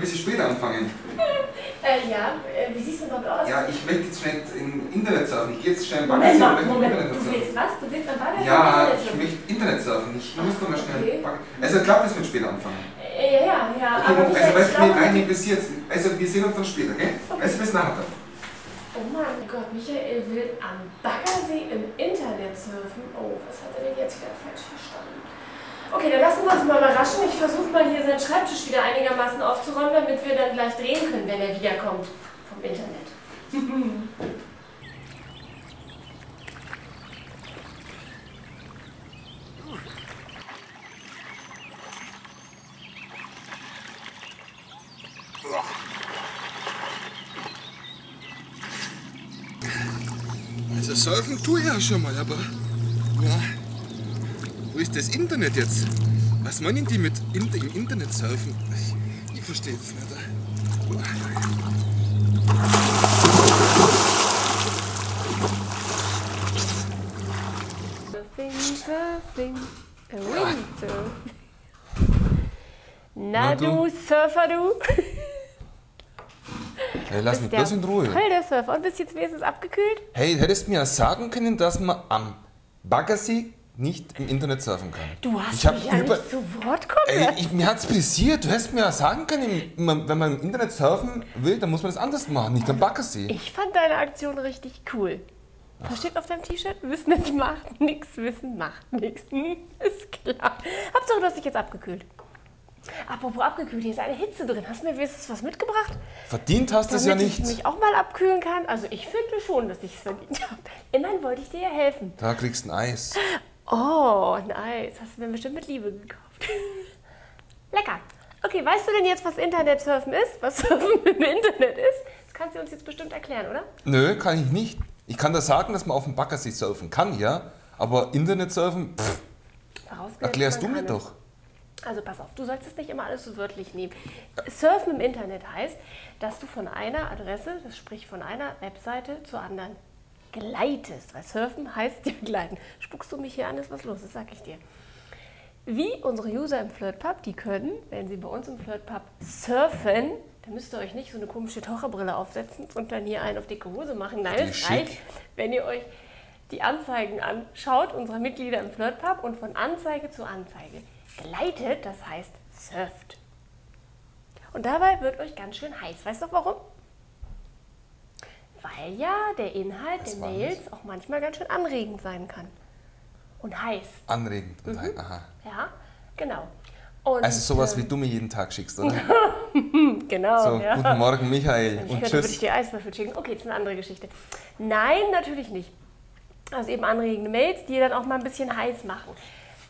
bisschen später anfangen. Äh, ja, äh, wie siehst du überhaupt aus? Ja, ich möchte jetzt schnell im Internet surfen. Ich gehe jetzt schnell im Moment mal, im Moment. Internet Du willst was? Du willst am Baggersee Ja, Internet ich möchte Internet surfen. Ich muss doch mal schnell. Okay. Bagger- Also klappt es mit später anfangen. Äh, ja, ja, Okay, aber also weißt ich du, nein, nee, bis jetzt. Also wir sehen uns dann später, gell? Also bis nachher dann. Oh mein Gott, Michael will am Baggersee im Internet surfen. Oh, was hat er denn jetzt wieder falsch verstanden? Okay, dann lassen wir uns mal überraschen. Ich versuche mal hier seinen Schreibtisch wieder einigermaßen aufzuräumen, damit wir dann gleich drehen können, wenn er wiederkommt vom Internet. Also surfen tue ich ja schon mal, aber. Ja. Ist das Internet jetzt? Was meinen die mit in, im Internet surfen? Ich, ich verstehe das nicht. Surfing, surfing, a windsurf. Na Na, du du. Surfer, du. Hey, lass mich bloß in Ruhe. Voll der Surfer. Und bist jetzt wenigstens abgekühlt? Hey, hättest mir ja sagen können, dass man am Baggersee nicht im Internet surfen kann. Du hast Ich mich über- nicht zu Wort kommen Ey, ich, mir hat's pressiert. Du hättest mir ja sagen können, wenn man im Internet surfen will, dann muss man das anders machen, nicht am Baggersee. Ich fand deine Aktion richtig cool. Was steht auf deinem T-Shirt? Wissen es macht nichts, Wissen macht nichts. Hm, ist klar. Hauptsache, du hast dich jetzt abgekühlt. Apropos abgekühlt, hier ist eine Hitze drin. Hast du mir wenigstens was mitgebracht? Verdient hast du es Damit ja ich nicht. mich auch mal abkühlen kann? Also ich finde schon, dass ich es verdient habe. Immerhin wollte ich dir ja helfen. Da kriegst du ein Eis. Oh, nice. Hast du mir bestimmt mit Liebe gekauft. Lecker. Okay, weißt du denn jetzt, was Internetsurfen ist? Was Surfen im Internet ist? Das kannst du uns jetzt bestimmt erklären, oder? Nö, kann ich nicht. Ich kann da sagen, dass man auf dem Baggersee surfen kann, ja. Aber Internet surfen, pff, erklärst du mir doch. Also pass auf, du sollst es nicht immer alles so wörtlich nehmen. Surfen im Internet heißt, dass du von einer Adresse, das sprich von einer Webseite zur anderen gleitest. Weil Surfen heißt ja gleiten. Spuckst du mich hier an, ist was los, das sag ich dir. Wie unsere User im FlirtPub, die können, wenn sie bei uns im FlirtPub surfen, dann müsst ihr euch nicht so eine komische Taucherbrille aufsetzen und dann hier einen auf dicke Hose machen. Nein, es reicht, wenn ihr euch die Anzeigen anschaut, unserer Mitglieder im FlirtPub und von Anzeige zu Anzeige gleitet, das heißt surft. Und dabei wird euch ganz schön heiß. Weißt du warum? Weil ja der Inhalt Was der Mails auch manchmal ganz schön anregend sein kann. Und heiß. Anregend. Und ein- Aha. Ja, genau. Und, Also sowas wie ähm, du mir jeden Tag schickst, oder? Genau, So, ja. guten Morgen Michael Ich und könnte, würde ich tschüss. dir Eiswürfel schicken. Okay, das ist eine andere Geschichte. Nein, natürlich nicht. Also eben anregende Mails, die dann auch mal ein bisschen heiß machen.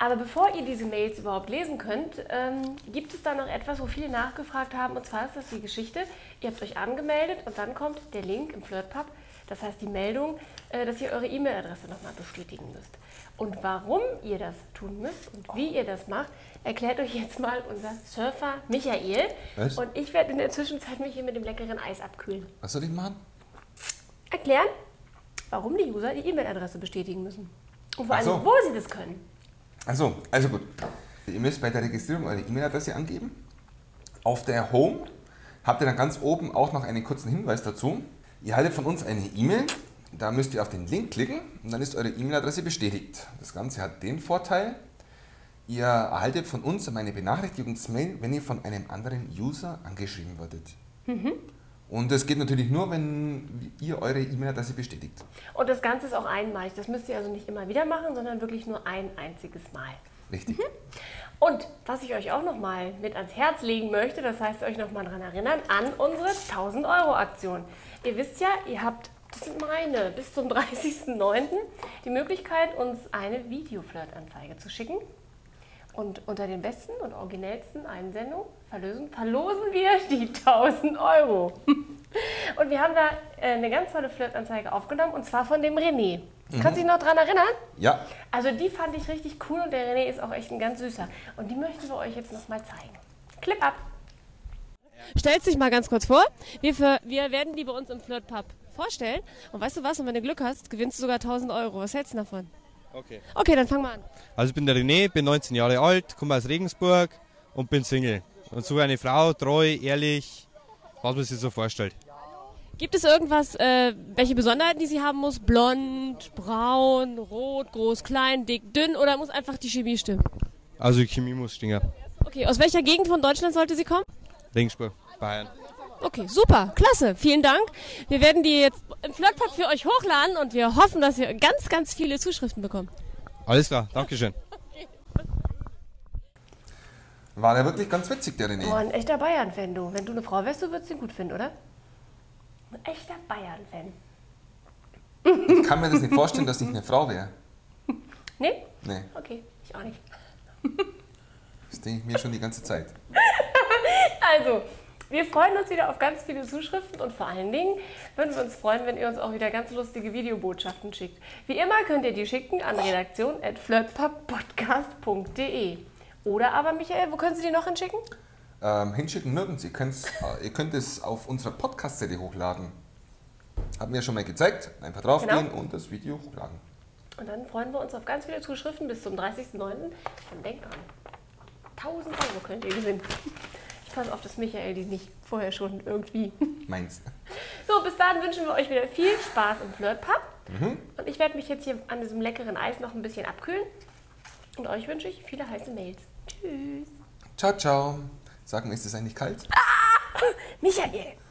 Aber bevor ihr diese Mails überhaupt lesen könnt, ähm, gibt es da noch etwas, wo viele nachgefragt haben. Und zwar ist das die Geschichte, ihr habt euch angemeldet und dann kommt der Link im FlirtPub. Das heißt die Meldung, äh, dass ihr eure E-Mail-Adresse nochmal bestätigen müsst. Und warum ihr das tun müsst und wie ihr das macht, erklärt euch jetzt mal unser Surfer Michael. Was? Und ich werde in der Zwischenzeit mich hier mit dem leckeren Eis abkühlen. Was soll ich machen? Erklären, warum die User die E-Mail-Adresse bestätigen müssen. Und vor allem, so. wo sie das können. Also, also gut. Ihr müsst bei der Registrierung eure E-Mail-Adresse angeben. Auf der Home habt ihr dann ganz oben auch noch einen kurzen Hinweis dazu. Ihr haltet von uns eine E-Mail. Da müsst ihr auf den Link klicken und dann ist eure E-Mail-Adresse bestätigt. Das Ganze hat den Vorteil, ihr erhaltet von uns eine Benachrichtigungsmail, wenn ihr von einem anderen User angeschrieben werdet. Und das geht natürlich nur, wenn ihr eure E-Mail-Adresse bestätigt. Und das Ganze ist auch einmalig. Das müsst ihr also nicht immer wieder machen, sondern wirklich nur ein einziges Mal. Richtig. Und was ich euch auch noch mal mit ans Herz legen möchte, das heißt euch noch mal daran erinnern, an unsere 1000 Euro Aktion. Ihr wisst ja, ihr habt, das sind meine, bis zum 30.09. die Möglichkeit, uns eine Videoflirt-Anzeige zu schicken. Und unter den besten und originellsten Einsendungen verlosen, verlosen wir die 1000 Euro. Und wir haben da äh, eine ganz tolle Flirtanzeige aufgenommen und zwar von dem René. Kannst du dich noch daran erinnern? Ja, Also die fand ich richtig cool und der René ist auch echt ein ganz süßer. Und die möchten wir euch jetzt noch mal zeigen. Clip ab. Stellst dich mal ganz kurz vor. Wir, für, wir werden die bei uns im Flirtpub vorstellen. Und weißt du was? Und wenn du Glück hast, gewinnst du sogar 1000 Euro. Was hältst du davon? Okay. Okay, dann fangen wir an. Also ich bin der René, bin 19 Jahre alt, komme aus Regensburg und bin Single. Und so eine Frau, treu, ehrlich, was man sich so vorstellt. Gibt es irgendwas, äh, welche Besonderheiten, die sie haben muss? Blond, braun, rot, groß, klein, dick, dünn oder muss einfach die Chemie stimmen? Also die Chemie muss stimmen. Okay, aus welcher Gegend von Deutschland sollte sie kommen? Ringsburg, Bayern. Okay, super, klasse, vielen Dank. Wir werden die jetzt im Flirtpad für euch hochladen und wir hoffen, dass ihr ganz, ganz viele Zuschriften bekommt. Alles klar, Dankeschön. War der wirklich ganz witzig, der René. Oh, ein echter Bayern-Fan, du. Wenn du eine Frau wärst, du würdest ihn gut finden, oder? Ein echter Bayern-Fan. Ich kann mir das nicht vorstellen, dass ich eine Frau wäre. Nee? Nee, Okay, ich auch nicht. das denke ich mir schon die ganze Zeit. Also, wir freuen uns wieder auf ganz viele Zuschriften und vor allen Dingen würden wir uns freuen, wenn ihr uns auch wieder ganz lustige Videobotschaften schickt. Wie immer könnt ihr die schicken an redaktion.flirtpubpodcast.de. Oder aber, Michael, wo können Sie die noch hinschicken? Ähm, hinschicken nirgends. Ihr, äh, ihr könnt es auf unserer Podcast-CD hochladen. Haben wir ja schon mal gezeigt. Einfach draufgehen Genau. und das Video hochladen. Und dann freuen wir uns auf ganz viele Zuschriften bis zum 30.09. Und denkt dran, 1000 Euro könnt ihr gewinnen. Ich passe auf, dass Michael die nicht vorher schon irgendwie. Meins. So, bis dahin wünschen wir euch wieder viel Spaß im Flirtpub. Und ich werde mich jetzt hier an diesem leckeren Eis noch ein bisschen abkühlen. Und euch wünsche ich viele heiße Mails. Tschüss. Ciao, ciao. Sag mal, ist es eigentlich kalt? Michael!